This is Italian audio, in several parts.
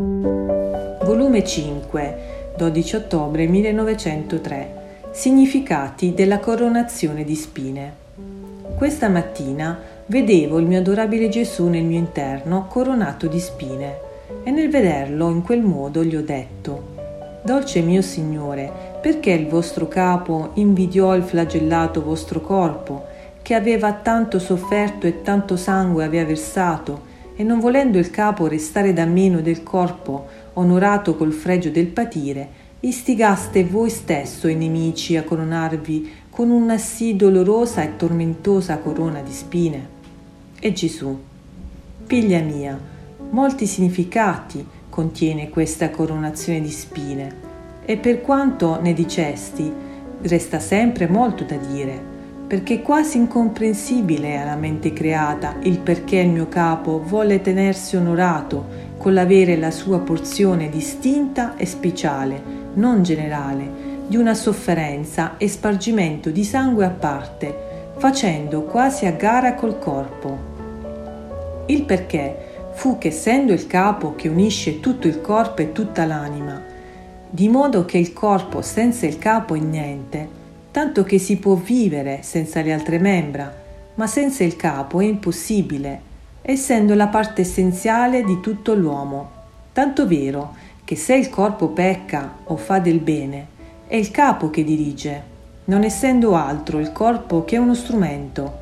Volume 5, 12 ottobre 1903. Significati della coronazione di spine. Questa mattina vedevo il mio adorabile Gesù nel mio interno coronato di spine e nel vederlo in quel modo gli ho detto, Dolce mio Signore, perché il vostro capo invidiò il flagellato vostro corpo, che aveva tanto sofferto e tanto sangue aveva versato, e non volendo il capo restare da meno del corpo, onorato col fregio del patire, istigaste voi stesso i nemici a coronarvi con una sì dolorosa e tormentosa corona di spine. E Gesù, figlia mia, molti significati contiene questa coronazione di spine, e per quanto ne dicesti, resta sempre molto da dire, perché è quasi incomprensibile alla mente creata il perché il mio capo volle tenersi onorato con l'avere la sua porzione distinta e speciale non generale, di una sofferenza e spargimento di sangue a parte, facendo quasi a gara col corpo. Il perché fu che essendo il capo che unisce tutto il corpo e tutta l'anima, di modo che il corpo senza il capo è niente, tanto che si può vivere senza le altre membra, ma senza il capo è impossibile, essendo la parte essenziale di tutto l'uomo, tanto vero che se il corpo pecca o fa del bene, è il capo che dirige, non essendo altro il corpo che uno strumento.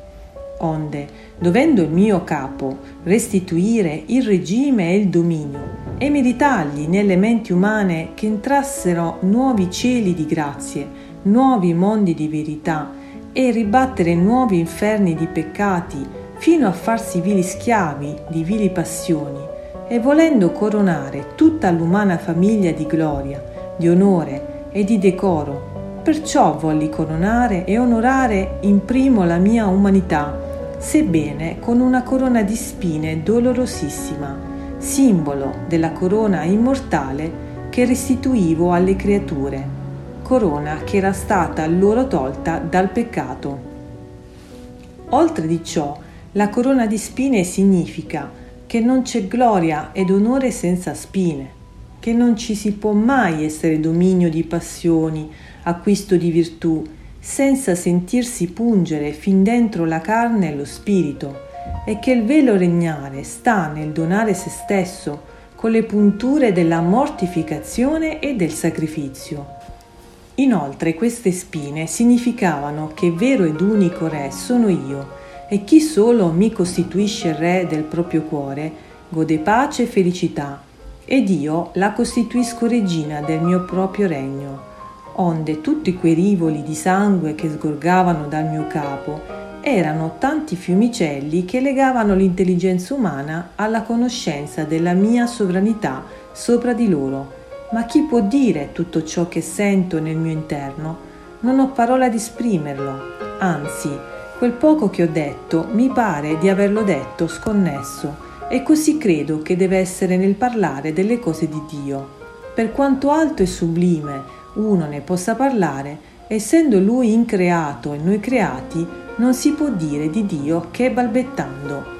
Onde, dovendo il mio capo restituire il regime e il dominio e meritargli nelle menti umane che entrassero nuovi cieli di grazie, nuovi mondi di verità e ribattere nuovi inferni di peccati fino a farsi vili schiavi di vili passioni, e volendo coronare tutta l'umana famiglia di gloria, di onore e di decoro, perciò volli coronare e onorare in primo la mia umanità, sebbene con una corona di spine dolorosissima, simbolo della corona immortale che restituivo alle creature, corona che era stata loro tolta dal peccato. Oltre di ciò, la corona di spine significa che non c'è gloria ed onore senza spine, che non ci si può mai essere dominio di passioni, acquisto di virtù, senza sentirsi pungere fin dentro la carne e lo spirito, e che il velo regnare sta nel donare se stesso con le punture della mortificazione e del sacrificio. Inoltre queste spine significavano che vero ed unico Re sono io, e chi solo mi costituisce re del proprio cuore gode pace e felicità, ed io la costituisco regina del mio proprio regno, onde tutti quei rivoli di sangue che sgorgavano dal mio capo erano tanti fiumicelli che legavano l'intelligenza umana alla conoscenza della mia sovranità sopra di loro. Ma chi può dire tutto ciò che sento nel mio interno? Non ho parola di esprimerlo, anzi, Quel poco che ho detto mi pare di averlo detto sconnesso e così credo che deve essere nel parlare delle cose di Dio. Per quanto alto e sublime uno ne possa parlare, essendo Lui increato e noi creati, non si può dire di Dio che balbettando